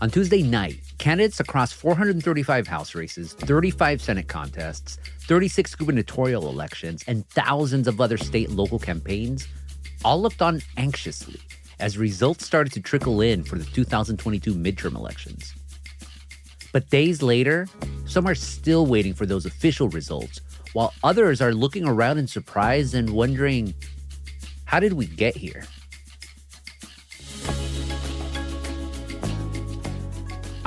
On Tuesday night, candidates across 435 House races, 35 Senate contests, 36 gubernatorial elections, and thousands of other state and local campaigns all looked on anxiously as results started to trickle in for the 2022 midterm elections. But days later, some are still waiting for those official results, while others are looking around in surprise and wondering, how did we get here?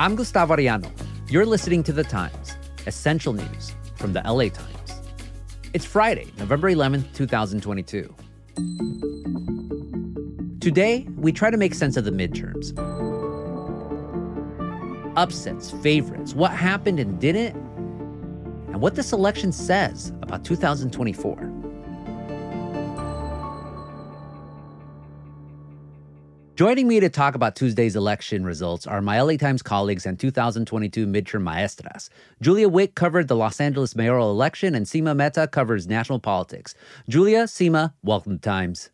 I'm Gustavo Arellano. You're listening to The Times, essential news from the LA Times. It's Friday, November 11th, 2022. Today, we try to make sense of the midterms. Upsets, favorites, what happened and didn't, and what this election says about 2024. Joining me to talk about Tuesday's election results are my LA Times colleagues and 2022 midterm maestras. Julia Wick covered the Los Angeles mayoral election, and Seema Mehta covers national politics. Julia, Seema, welcome to Times.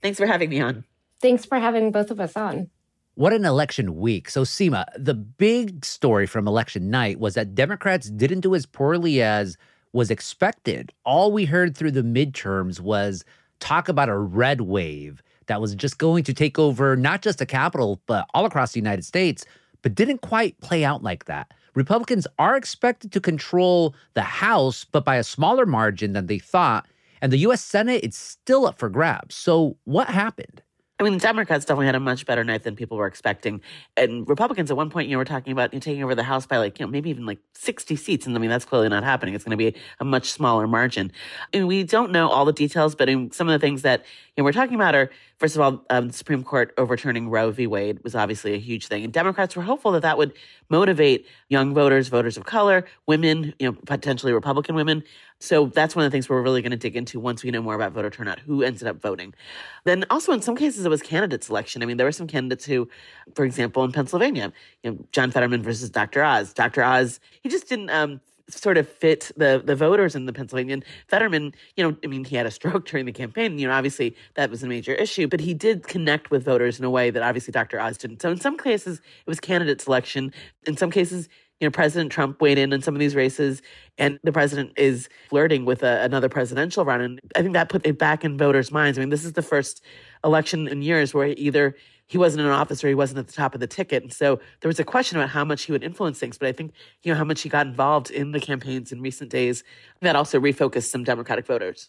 Thanks for having me on. Thanks for having both of us on. What an election week. So, Seema, the big story from election night was that Democrats didn't do as poorly as was expected. All we heard through the midterms was talk about a red wave that was just going to take over not just the Capitol, but all across the United States, but didn't quite play out like that. Republicans are expected to control the House, but by a smaller margin than they thought. And the US Senate is still up for grabs. So, what happened? I mean, the Democrats definitely had a much better night than people were expecting. And Republicans at one point, you know, were talking about taking over the House by like, you know, maybe even like 60 seats. And I mean, that's clearly not happening. It's going to be a much smaller margin. And we don't know all the details, but some of the things that, you know, we're talking about are, first of all, um, the Supreme Court overturning Roe v. Wade was obviously a huge thing. And Democrats were hopeful that that would motivate young voters, voters of color, women, you know, potentially Republican women. So that's one of the things we're really going to dig into once we know more about voter turnout, who ended up voting. Then also in some cases it was candidate selection. I mean, there were some candidates who, for example, in Pennsylvania, you know, John Fetterman versus Dr. Oz. Dr. Oz, he just didn't um, sort of fit the the voters in the Pennsylvania. Fetterman, you know, I mean, he had a stroke during the campaign. You know, obviously that was a major issue, but he did connect with voters in a way that obviously Dr. Oz didn't. So in some cases, it was candidate selection. In some cases, you know, President Trump weighed in on some of these races, and the president is flirting with a, another presidential run. And I think that put it back in voters' minds. I mean, this is the first election in years where either he wasn't in office or he wasn't at the top of the ticket. And so there was a question about how much he would influence things. But I think, you know, how much he got involved in the campaigns in recent days, that also refocused some Democratic voters.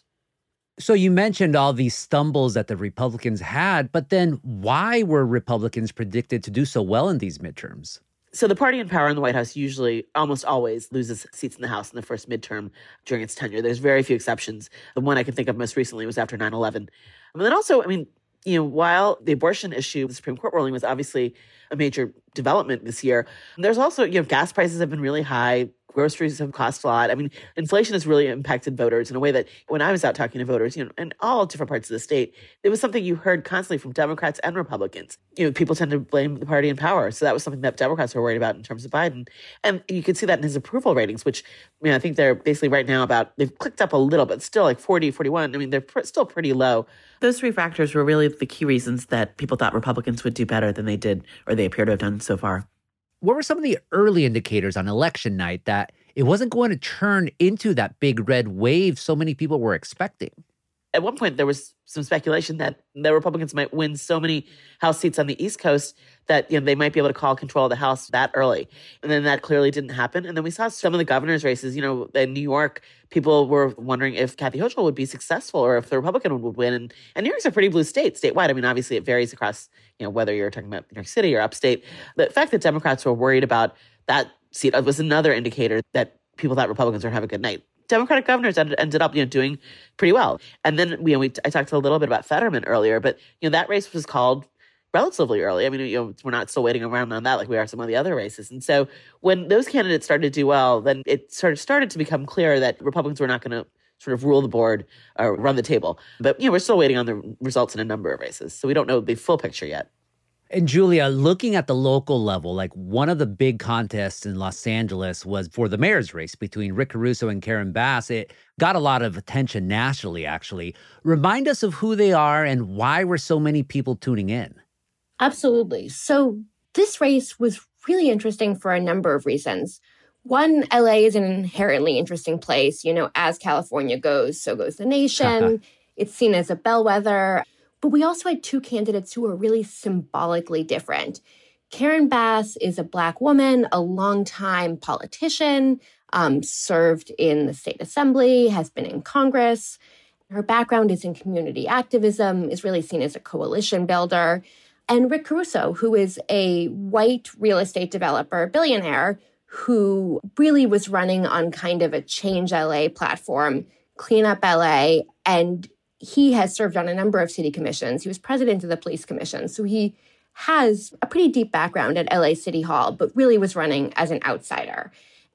So you mentioned all these stumbles that the Republicans had, but then why were Republicans predicted to do so well in these midterms? So the party in power in the White House usually, almost always, loses seats in the House in the first midterm during its tenure. There's very few exceptions. The one I can think of most recently was after 9/11. And then also, I mean, you know, while the abortion issue, the Supreme Court ruling was obviously a major development this year, there's also, you know, gas prices have been really high groceries have cost a lot. I mean, inflation has really impacted voters in a way that when I was out talking to voters, you know, in all different parts of the state, it was something you heard constantly from Democrats and Republicans. You know, people tend to blame the party in power. So that was something that Democrats were worried about in terms of Biden. And you could see that in his approval ratings, which, I mean, I think they're basically right now about, they've clicked up a little, but still like 40, 41. I mean, they're pr- still pretty low. Those three factors were really the key reasons that people thought Republicans would do better than they did or they appear to have done so far what were some of the early indicators on election night that it wasn't going to turn into that big red wave so many people were expecting? At one point, there was some speculation that the Republicans might win so many House seats on the East Coast that you know they might be able to call control of the House that early. And then that clearly didn't happen. And then we saw some of the governor's races. You know, in New York, people were wondering if Kathy Hochul would be successful or if the Republican would win. And, and New York's a pretty blue state statewide. I mean, obviously it varies across you know whether you're talking about New York City or upstate. The fact that Democrats were worried about that seat was another indicator that people thought Republicans to have a good night. Democratic governors ended, ended up, you know, doing pretty well. And then you know, we I talked a little bit about Fetterman earlier, but you know that race was called relatively early. I mean, you know, we're not still waiting around on that like we are some of the other races. And so when those candidates started to do well, then it sort of started to become clear that Republicans were not going to sort of rule the board or run the table. But you know, we're still waiting on the results in a number of races, so we don't know the full picture yet. And Julia, looking at the local level, like one of the big contests in Los Angeles was for the mayor's race between Rick Caruso and Karen Bass. It got a lot of attention nationally, actually. Remind us of who they are and why were so many people tuning in. Absolutely. So, this race was really interesting for a number of reasons. One, LA is an inherently interesting place. You know, as California goes, so goes the nation. it's seen as a bellwether. But we also had two candidates who were really symbolically different. Karen Bass is a Black woman, a longtime politician, um, served in the state assembly, has been in Congress. Her background is in community activism, is really seen as a coalition builder. And Rick Caruso, who is a white real estate developer, billionaire, who really was running on kind of a Change LA platform, Clean Up LA, and he has served on a number of city commissions. He was president of the police commission. So he has a pretty deep background at LA City Hall, but really was running as an outsider.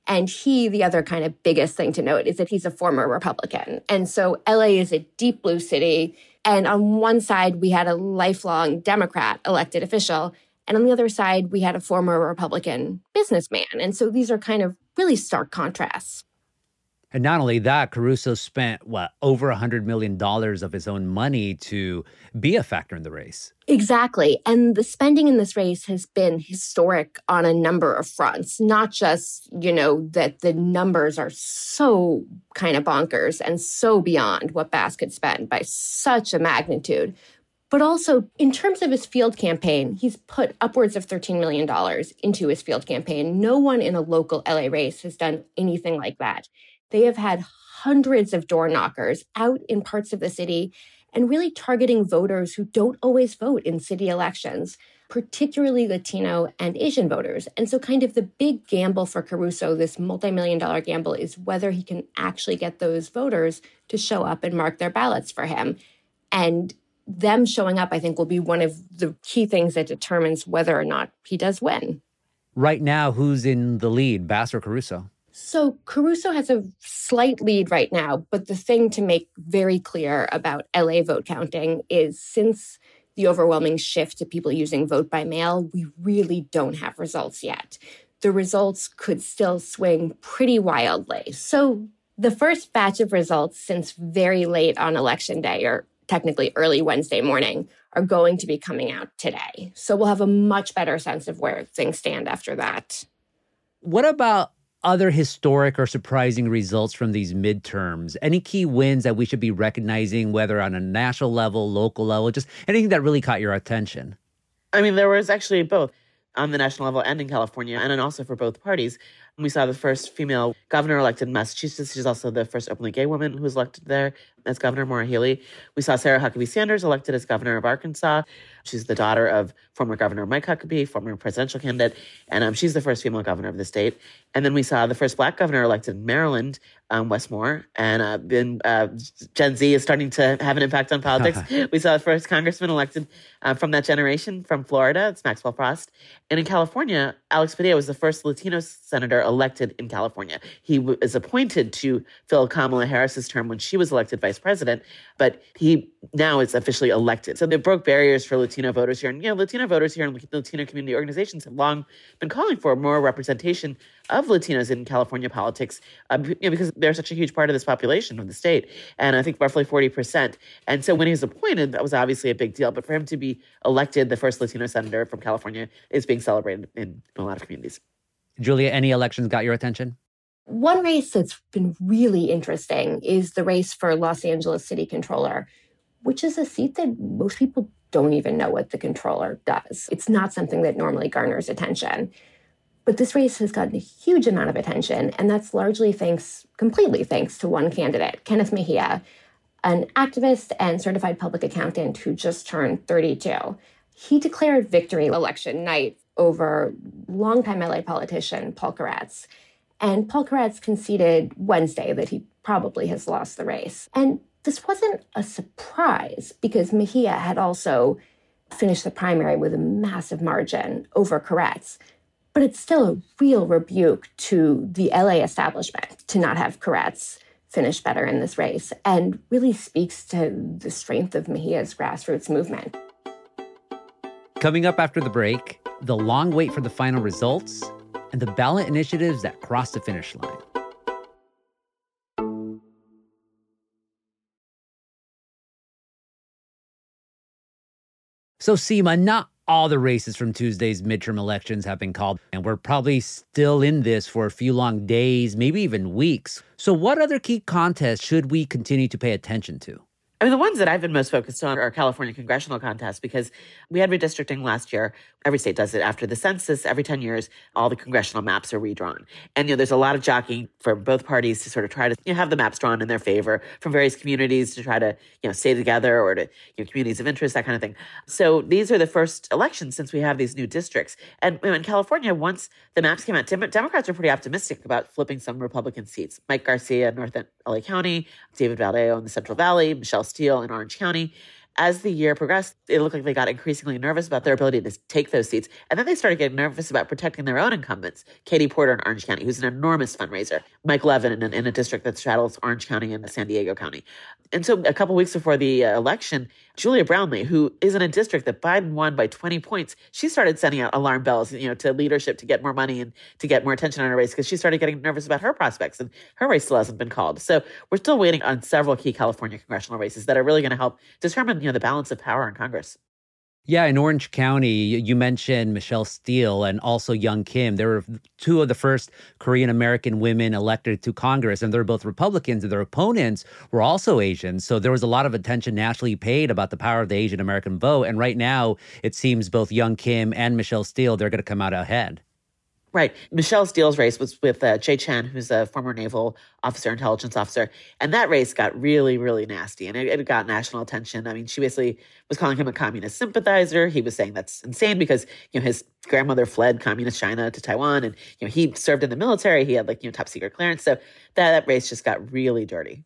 And he, the other kind of biggest thing to note is that he's a former Republican. And so LA is a deep blue city. And on one side, we had a lifelong Democrat elected official. And on the other side, we had a former Republican businessman. And so these are kind of really stark contrasts. And not only that, Caruso spent what over a hundred million dollars of his own money to be a factor in the race. Exactly. And the spending in this race has been historic on a number of fronts, not just, you know, that the numbers are so kind of bonkers and so beyond what Bass could spend by such a magnitude. But also, in terms of his field campaign, he's put upwards of $13 million into his field campaign. No one in a local LA race has done anything like that. They have had hundreds of door knockers out in parts of the city and really targeting voters who don't always vote in city elections, particularly Latino and Asian voters. And so, kind of the big gamble for Caruso, this multi million dollar gamble, is whether he can actually get those voters to show up and mark their ballots for him. And them showing up, I think, will be one of the key things that determines whether or not he does win. Right now, who's in the lead, Bass or Caruso? So Caruso has a slight lead right now, but the thing to make very clear about LA vote counting is since the overwhelming shift to people using vote by mail, we really don't have results yet. The results could still swing pretty wildly. So the first batch of results since very late on election day, or technically early Wednesday morning, are going to be coming out today. So we'll have a much better sense of where things stand after that. What about other historic or surprising results from these midterms? Any key wins that we should be recognizing, whether on a national level, local level, just anything that really caught your attention? I mean, there was actually both on the national level and in California, and then also for both parties. We saw the first female governor elected in Massachusetts. She's also the first openly gay woman who was elected there as governor, Maura Healey. We saw Sarah Huckabee Sanders elected as governor of Arkansas. She's the daughter of former Governor Mike Huckabee, former presidential candidate, and um, she's the first female governor of the state. And then we saw the first black governor elected in Maryland, um, Wes Moore, and uh, then uh, Gen Z is starting to have an impact on politics. we saw the first congressman elected uh, from that generation from Florida. It's Maxwell Frost, and in California, Alex Padilla was the first Latino senator elected in California. He was appointed to fill Kamala Harris's term when she was elected vice president, but he now is officially elected. So they broke barriers for Latino voters here. And, you know, Latino voters here and Latino community organizations have long been calling for more representation of Latinos in California politics uh, you know, because they're such a huge part of this population of the state. And I think roughly 40%. And so when he was appointed, that was obviously a big deal. But for him to be elected the first Latino senator from California is being celebrated in, in a lot of communities. Julia, any elections got your attention? One race that's been really interesting is the race for Los Angeles City Controller, which is a seat that most people don't even know what the controller does. It's not something that normally garners attention. But this race has gotten a huge amount of attention, and that's largely thanks, completely thanks to one candidate, Kenneth Mejia, an activist and certified public accountant who just turned 32. He declared victory election night over longtime LA politician Paul Koretz. And Paul Koretz conceded Wednesday that he probably has lost the race. And this wasn't a surprise because Mejia had also finished the primary with a massive margin over Koretz. But it's still a real rebuke to the LA establishment to not have Koretz finish better in this race and really speaks to the strength of Mejia's grassroots movement. Coming up after the break, the long wait for the final results and the ballot initiatives that cross the finish line. So, Seema, not all the races from Tuesday's midterm elections have been called, and we're probably still in this for a few long days, maybe even weeks. So, what other key contests should we continue to pay attention to? I mean, the ones that I've been most focused on are California congressional contests because we had redistricting last year. Every state does it after the census. Every 10 years, all the congressional maps are redrawn. And, you know, there's a lot of jockeying for both parties to sort of try to you know, have the maps drawn in their favor from various communities to try to, you know, stay together or to, you know, communities of interest, that kind of thing. So these are the first elections since we have these new districts. And you know, in California, once the maps came out, Democrats are pretty optimistic about flipping some Republican seats. Mike Garcia in North LA County, David Valadao in the Central Valley, Michelle Steel in Orange County. As the year progressed, it looked like they got increasingly nervous about their ability to take those seats. And then they started getting nervous about protecting their own incumbents. Katie Porter in Orange County, who's an enormous fundraiser. Mike Levin in, in a district that straddles Orange County and San Diego County. And so a couple weeks before the uh, election, Julia Brownley, who is in a district that Biden won by 20 points, she started sending out alarm bells, you know, to leadership to get more money and to get more attention on her race because she started getting nervous about her prospects and her race still hasn't been called. So we're still waiting on several key California congressional races that are really going to help determine, you know, the balance of power in Congress. Yeah, in Orange County, you mentioned Michelle Steel and also Young Kim. They were two of the first Korean American women elected to Congress, and they're both Republicans, and their opponents were also Asian. So there was a lot of attention nationally paid about the power of the Asian American vote. And right now, it seems both Young Kim and Michelle Steel, they're going to come out ahead. Right. Michelle Steel's race was with uh, Jay Chen, who's a former naval officer, intelligence officer. And that race got really, really nasty and it, it, got national attention. I mean, she basically was calling him a communist sympathizer. He was saying that's insane because, you know, his grandmother fled communist China to Taiwan and, you know, he served in the military. He had like, you know, top secret clearance. So that, that race just got really dirty.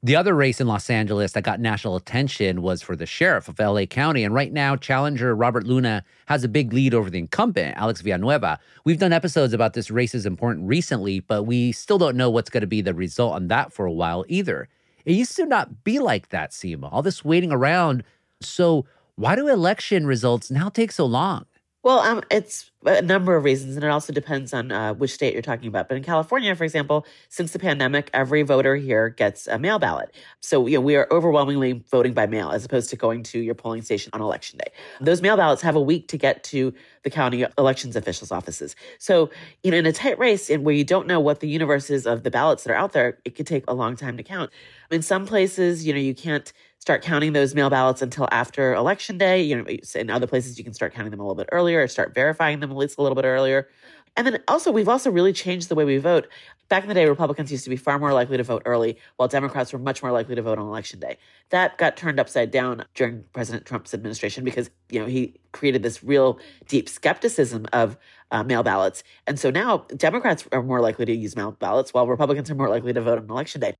The other race in Los Angeles that got national attention was for the sheriff of LA County. And right now, challenger Robert Luna has a big lead over the incumbent, Alex Villanueva. We've done episodes about this race is important recently, but we still don't know what's going to be the result on that for a while either. It used to not be like that, Seema. All this waiting around. So, why do election results now take so long? Well, um, it's a number of reasons, and it also depends on uh, which state you're talking about. But in California, for example, since the pandemic, every voter here gets a mail ballot. So you know we are overwhelmingly voting by mail as opposed to going to your polling station on election day. Those mail ballots have a week to get to the county elections officials' offices. So you know, in a tight race, in where you don't know what the universe is of the ballots that are out there, it could take a long time to count. In some places, you know, you can't start counting those mail ballots until after election day. You know, in other places you can start counting them a little bit earlier or start verifying them at least a little bit earlier. And then also, we've also really changed the way we vote. Back in the day, Republicans used to be far more likely to vote early, while Democrats were much more likely to vote on election day. That got turned upside down during President Trump's administration because you know he created this real deep skepticism of uh, mail ballots, and so now Democrats are more likely to use mail ballots, while Republicans are more likely to vote on election day.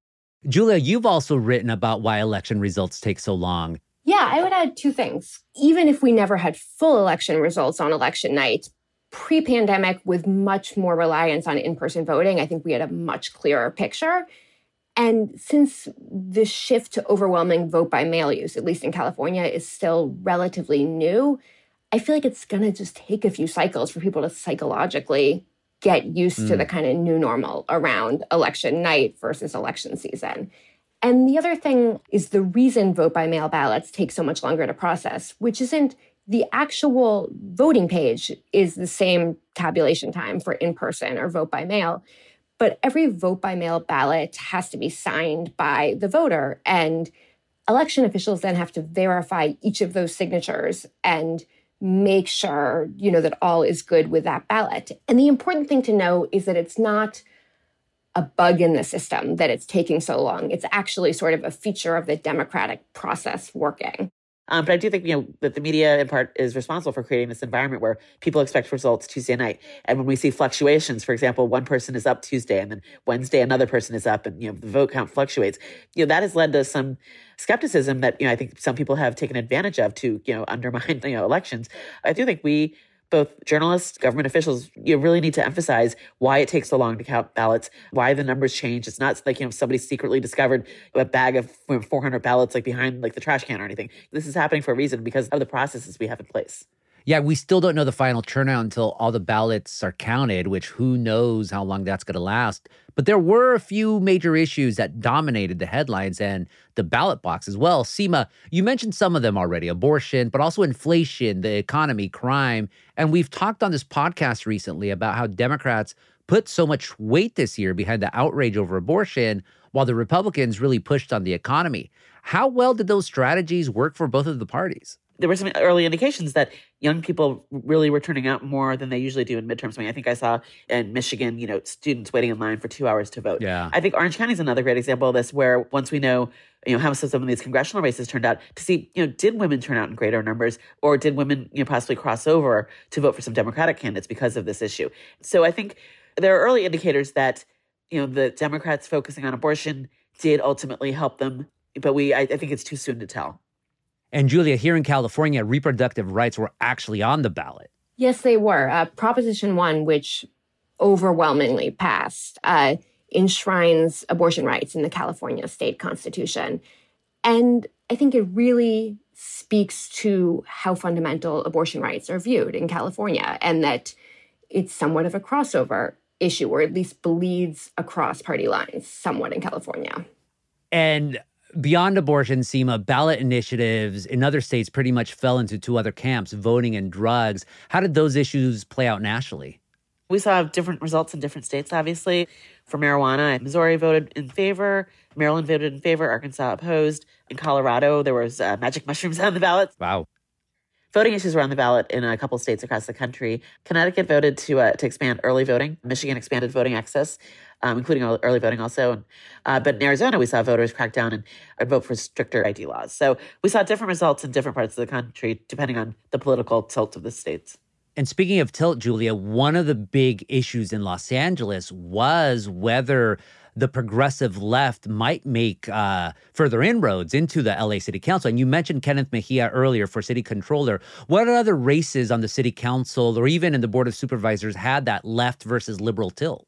Julia, you've also written about why election results take so long. Yeah, I would add two things. Even if we never had full election results on election night, pre pandemic, with much more reliance on in person voting, I think we had a much clearer picture. And since the shift to overwhelming vote by mail use, at least in California, is still relatively new, I feel like it's going to just take a few cycles for people to psychologically get used mm. to the mm. kind of new normal around election night versus election season. And the other thing is the reason vote by mail ballots take so much longer to process, which isn't the actual voting page is the same tabulation time for in person or vote by mail. But every vote by mail ballot has to be signed by the voter. And election officials then have to verify each of those signatures and make sure, you know, that all is good with that ballot. And the important thing to know is that it's not a bug in the system that it's taking so long. It's actually sort of a feature of the democratic process working. Um, but I do think you know that the media in part is responsible for creating this environment where people expect results Tuesday night, and when we see fluctuations, for example, one person is up Tuesday and then Wednesday another person is up, and you know the vote count fluctuates. You know that has led to some skepticism that you know I think some people have taken advantage of to you know undermine you know elections. I do think we both journalists, government officials, you really need to emphasize why it takes so long to count ballots, why the numbers change. It's not like, you know, somebody secretly discovered a bag of 400 ballots like behind like the trash can or anything. This is happening for a reason because of the processes we have in place. Yeah, we still don't know the final turnout until all the ballots are counted, which who knows how long that's going to last. But there were a few major issues that dominated the headlines and the ballot box as well. Seema, you mentioned some of them already abortion, but also inflation, the economy, crime. And we've talked on this podcast recently about how Democrats put so much weight this year behind the outrage over abortion, while the Republicans really pushed on the economy. How well did those strategies work for both of the parties? There were some early indications that young people really were turning out more than they usually do in midterms. I mean, I think I saw in Michigan, you know, students waiting in line for two hours to vote. Yeah. I think Orange County is another great example of this, where once we know, you know, how some of these congressional races turned out, to see, you know, did women turn out in greater numbers, or did women, you know, possibly cross over to vote for some Democratic candidates because of this issue? So I think there are early indicators that, you know, the Democrats focusing on abortion did ultimately help them, but we, I, I think it's too soon to tell. And Julia, here in California, reproductive rights were actually on the ballot. Yes, they were. Uh, Proposition 1, which overwhelmingly passed, uh, enshrines abortion rights in the California state constitution. And I think it really speaks to how fundamental abortion rights are viewed in California and that it's somewhat of a crossover issue, or at least bleeds across party lines somewhat in California. And beyond abortion, Seema, ballot initiatives in other states pretty much fell into two other camps voting and drugs. How did those issues play out nationally? We saw different results in different states, obviously. For marijuana, Missouri voted in favor, Maryland voted in favor, Arkansas opposed. In Colorado, there was uh, magic mushrooms on the ballot. Wow. Voting issues were on the ballot in a couple states across the country. Connecticut voted to uh, to expand early voting. Michigan expanded voting access um, including early voting also. Uh, but in Arizona, we saw voters crack down and, and vote for stricter ID laws. So we saw different results in different parts of the country, depending on the political tilt of the states. And speaking of tilt, Julia, one of the big issues in Los Angeles was whether the progressive left might make uh, further inroads into the LA City Council. And you mentioned Kenneth Mejia earlier for city controller. What other races on the city council or even in the board of supervisors had that left versus liberal tilt?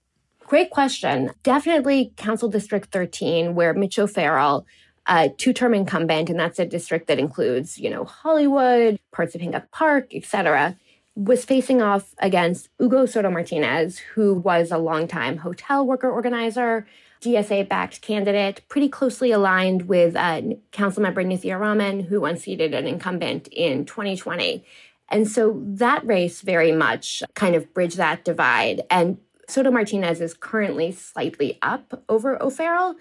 Great question. Definitely Council District 13, where Mitch O'Farrell, a two-term incumbent, and that's a district that includes, you know, Hollywood, parts of Hingham Park, etc., was facing off against Hugo Soto Martinez, who was a longtime hotel worker organizer, DSA backed candidate, pretty closely aligned with uh, Councilmember Nithya Raman, who unseated an incumbent in 2020. And so that race very much kind of bridged that divide. And Soto Martinez is currently slightly up over O'Farrell,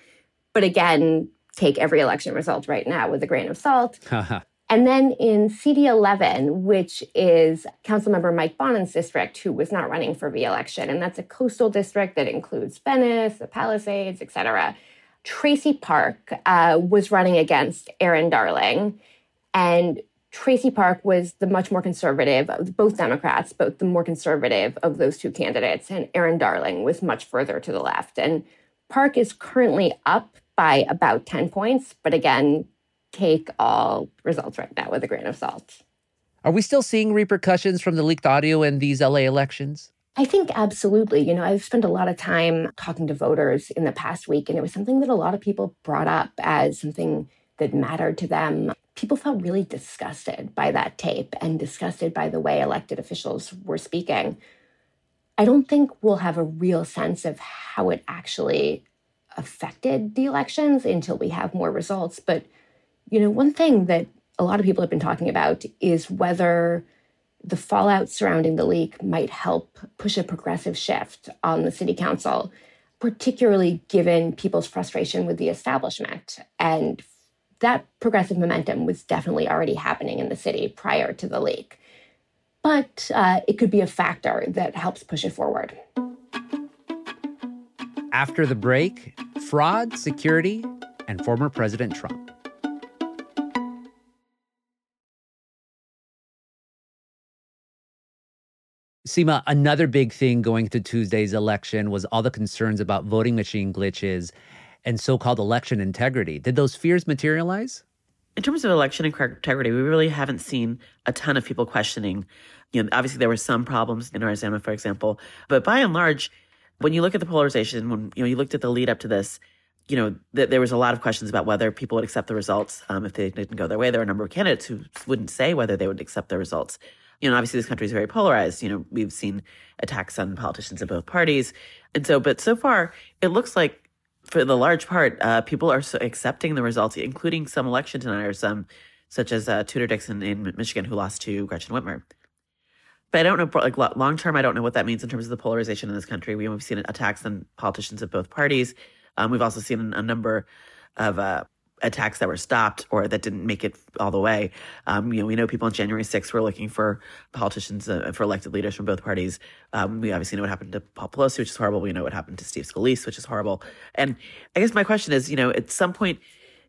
but again, take every election result right now with a grain of salt. and then in CD11, which is Councilmember Mike Bonin's district, who was not running for re-election, and that's a coastal district that includes Venice, the Palisades, etc. Traci Park uh, was running against Erin Darling, and Traci Park was the much more conservative, of both Democrats, both the more conservative of those two candidates, and Erin Darling was much further to the left. And Park is currently up by about 10 points, but again, take all results right now with a grain of salt. Are we still seeing repercussions from the leaked audio in these LA elections? I think absolutely. You know, I've spent a lot of time talking to voters in the past week, and it was something that a lot of people brought up as something that mattered to them people felt really disgusted by that tape and disgusted by the way elected officials were speaking. I don't think we'll have a real sense of how it actually affected the elections until we have more results. But, you know, one thing that a lot of people have been talking about is whether the fallout surrounding the leak might help push a progressive shift on the city council, particularly given people's frustration with the establishment and that progressive momentum was definitely already happening in the city prior to the leak. But uh, it could be a factor that helps push it forward. After the break, fraud, security, and former President Trump. Seema, another big thing going to Tuesday's election was all the concerns about voting machine glitches and so called election integrity. Did those fears materialize? In terms of election integrity, we really haven't seen a ton of people questioning. You know, obviously there were some problems in Arizona, for example, but by and large, when you look at the polarization, when you know you looked at the lead up to this, you know th- there was a lot of questions about whether people would accept the results um, if they didn't go their way. There were a number of candidates who wouldn't say whether they would accept the results. You know, obviously this country is very polarized. You know, we've seen attacks on politicians of both parties. And so, but so far, it looks like for the large part, uh, people are so accepting the results, including some election deniers, um, such as uh, Tudor Dixon in Michigan, who lost to Gretchen Whitmer. But I don't know, like long term, I don't know what that means in terms of the polarization in this country. We, have seen attacks on politicians of both parties. Um, we've also seen a number of uh, attacks that were stopped or that didn't make it all the way. Um, you know, we know people on January 6th were looking for politicians, uh, for elected leaders from both parties. Um, we obviously know what happened to Paul Pelosi, which is horrible. We know what happened to Steve Scalise, which is horrible. And I guess my question is, you know, at some point,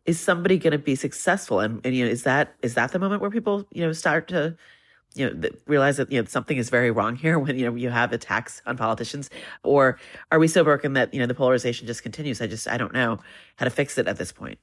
is somebody going to be successful? And, and, you know, is that is that the moment where people, you know, start to you know realize that you know something is very wrong here when you know you have attacks on politicians or are we so broken that you know the polarization just continues i just i don't know how to fix it at this point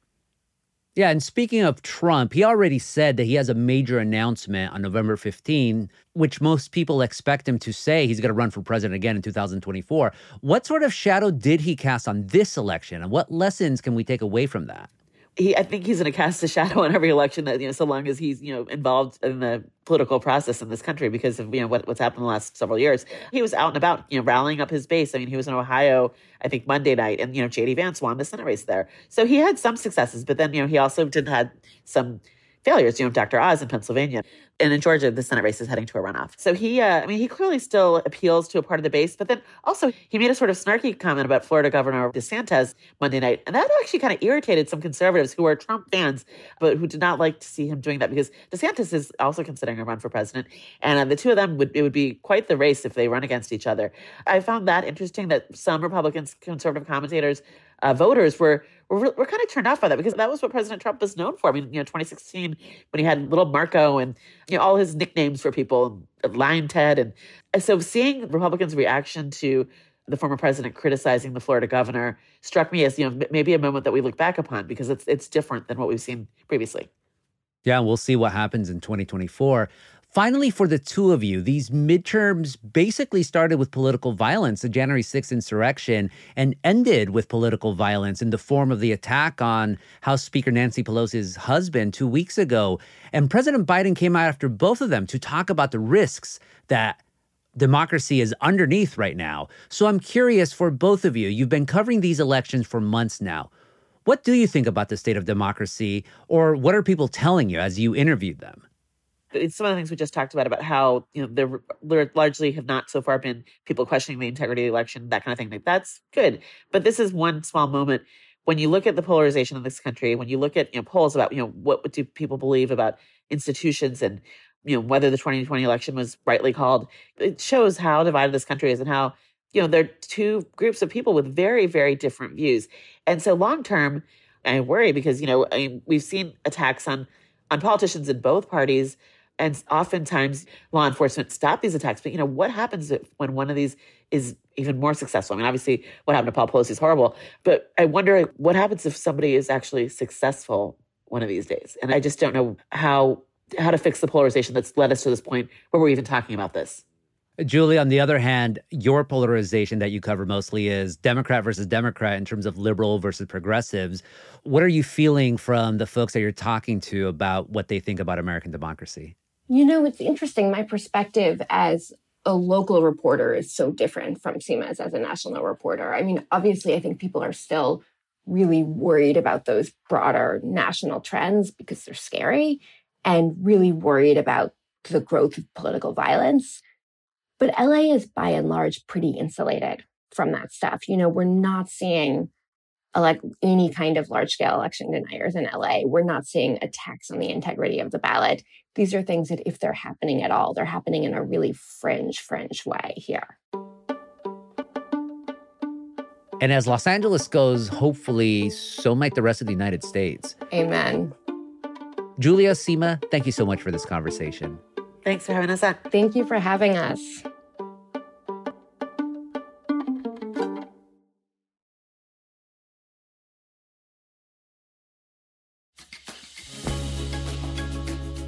yeah, and speaking of Trump, he already said that he has a major announcement on November 15, which most people expect him to say he's going to run for president again in 2024. What sort of shadow did he cast on this election, and what lessons can we take away from that? He, I think he's going to cast a shadow on every election that you know, so long as he's you know involved in the political process in this country because of you know what, what's happened the last several years. He was out and about, you know, rallying up his base. I mean, he was in Ohio, I think Monday night, and you know, J.D. Vance won the Senate race there, so he had some successes. But then you know, he also did had some failures. You know, Dr. Oz in Pennsylvania and in Georgia, the Senate race is heading to a runoff. So he, uh, I mean, he clearly still appeals to a part of the base, but then also he made a sort of snarky comment about Florida Governor DeSantis Monday night, and that actually kind of irritated some conservatives who are Trump fans, but who did not like to see him doing that because DeSantis is also considering a run for president, and uh, the two of them would it would be quite the race if they run against each other. I found that interesting that some Republicans, conservative commentators uh, voters were, were kind of turned off by that because that was what President Trump was known for. I mean, you know, 2016 when he had little Marco and you know all his nicknames for people, Lion Ted, and, and so seeing Republicans' reaction to the former president criticizing the Florida governor struck me as you know maybe a moment that we look back upon because it's it's different than what we've seen previously. Yeah, we'll see what happens in 2024. Finally, for the two of you, these midterms basically started with political violence, the January 6th insurrection, and ended with political violence in the form of the attack on House Speaker Nancy Pelosi's husband two weeks ago. And President Biden came out after both of them to talk about the risks that democracy is underneath right now. So I'm curious for both of you, you've been covering these elections for months now. What do you think about the state of democracy, or what are people telling you as you interviewed them? Some of the things we just talked about about how you know there, there largely have not so far been people questioning the integrity of the election, that kind of thing. Like that's good, but this is one small moment when you look at the polarization of this country. When you look at you know polls about you know what do people believe about institutions and you know whether the 2020 election was rightly called, it shows how divided this country is and how you know there are two groups of people with very very different views, and so long term, I worry because you know I mean, we've seen attacks on on politicians in both parties and oftentimes law enforcement stop these attacks. But you know what happens when one of these is even more successful? I mean, obviously, what happened to Paul Pelosi is horrible, but I wonder what happens if somebody is actually successful one of these days. And I just don't know how how to fix the polarization that's led us to this point where we're even talking about this. Julie, on the other hand, your polarization that you cover mostly is Democrat versus Democrat in terms of liberal versus progressives. What are you feeling from the folks that you're talking to about what they think about American democracy? You know, it's interesting. My perspective as a local reporter is so different from Seema's as a national reporter. I mean, obviously, I think people are still really worried about those broader national trends because they're scary and really worried about the growth of political violence. But LA is by and large pretty insulated from that stuff. You know, we're not seeing like any kind of large scale election deniers in LA. We're not seeing attacks on the integrity of the ballot. These are things that, if they're happening at all, they're happening in a really fringe, fringe way here. And as Los Angeles goes, hopefully, so might the rest of the United States. Amen. Julia Seema, thank you so much for this conversation. Thanks for having us on. Thank you for having us.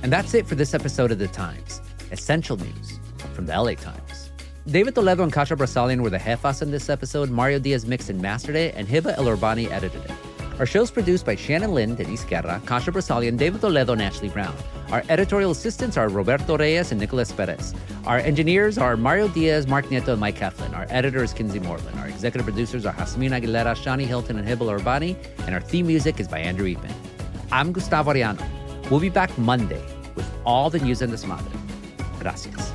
And that's it for this episode of The Times, essential news from the LA Times. David Toledo and Kasia Broussalian were the jefas in this episode. Mario Diaz mixed and mastered it, and Heba Elorbany edited it. Our show's produced by Shannon Lynn, Denise Guerra, Kasia Broussalian, David Toledo, and Ashley Brown. Our editorial assistants are Roberto Reyes and Nicolas Perez. Our engineers are Mario Diaz, Mark Nieto, and Mike Heflin. Our editor is Kinsey Moreland. Our executive producers are Jasmine Aguilera, Shani Hilton, and Heba Elorbany. And our theme music is by Andrew Eatman. I'm Gustavo Arellano. We'll be back Monday with all the news in this madre. Gracias.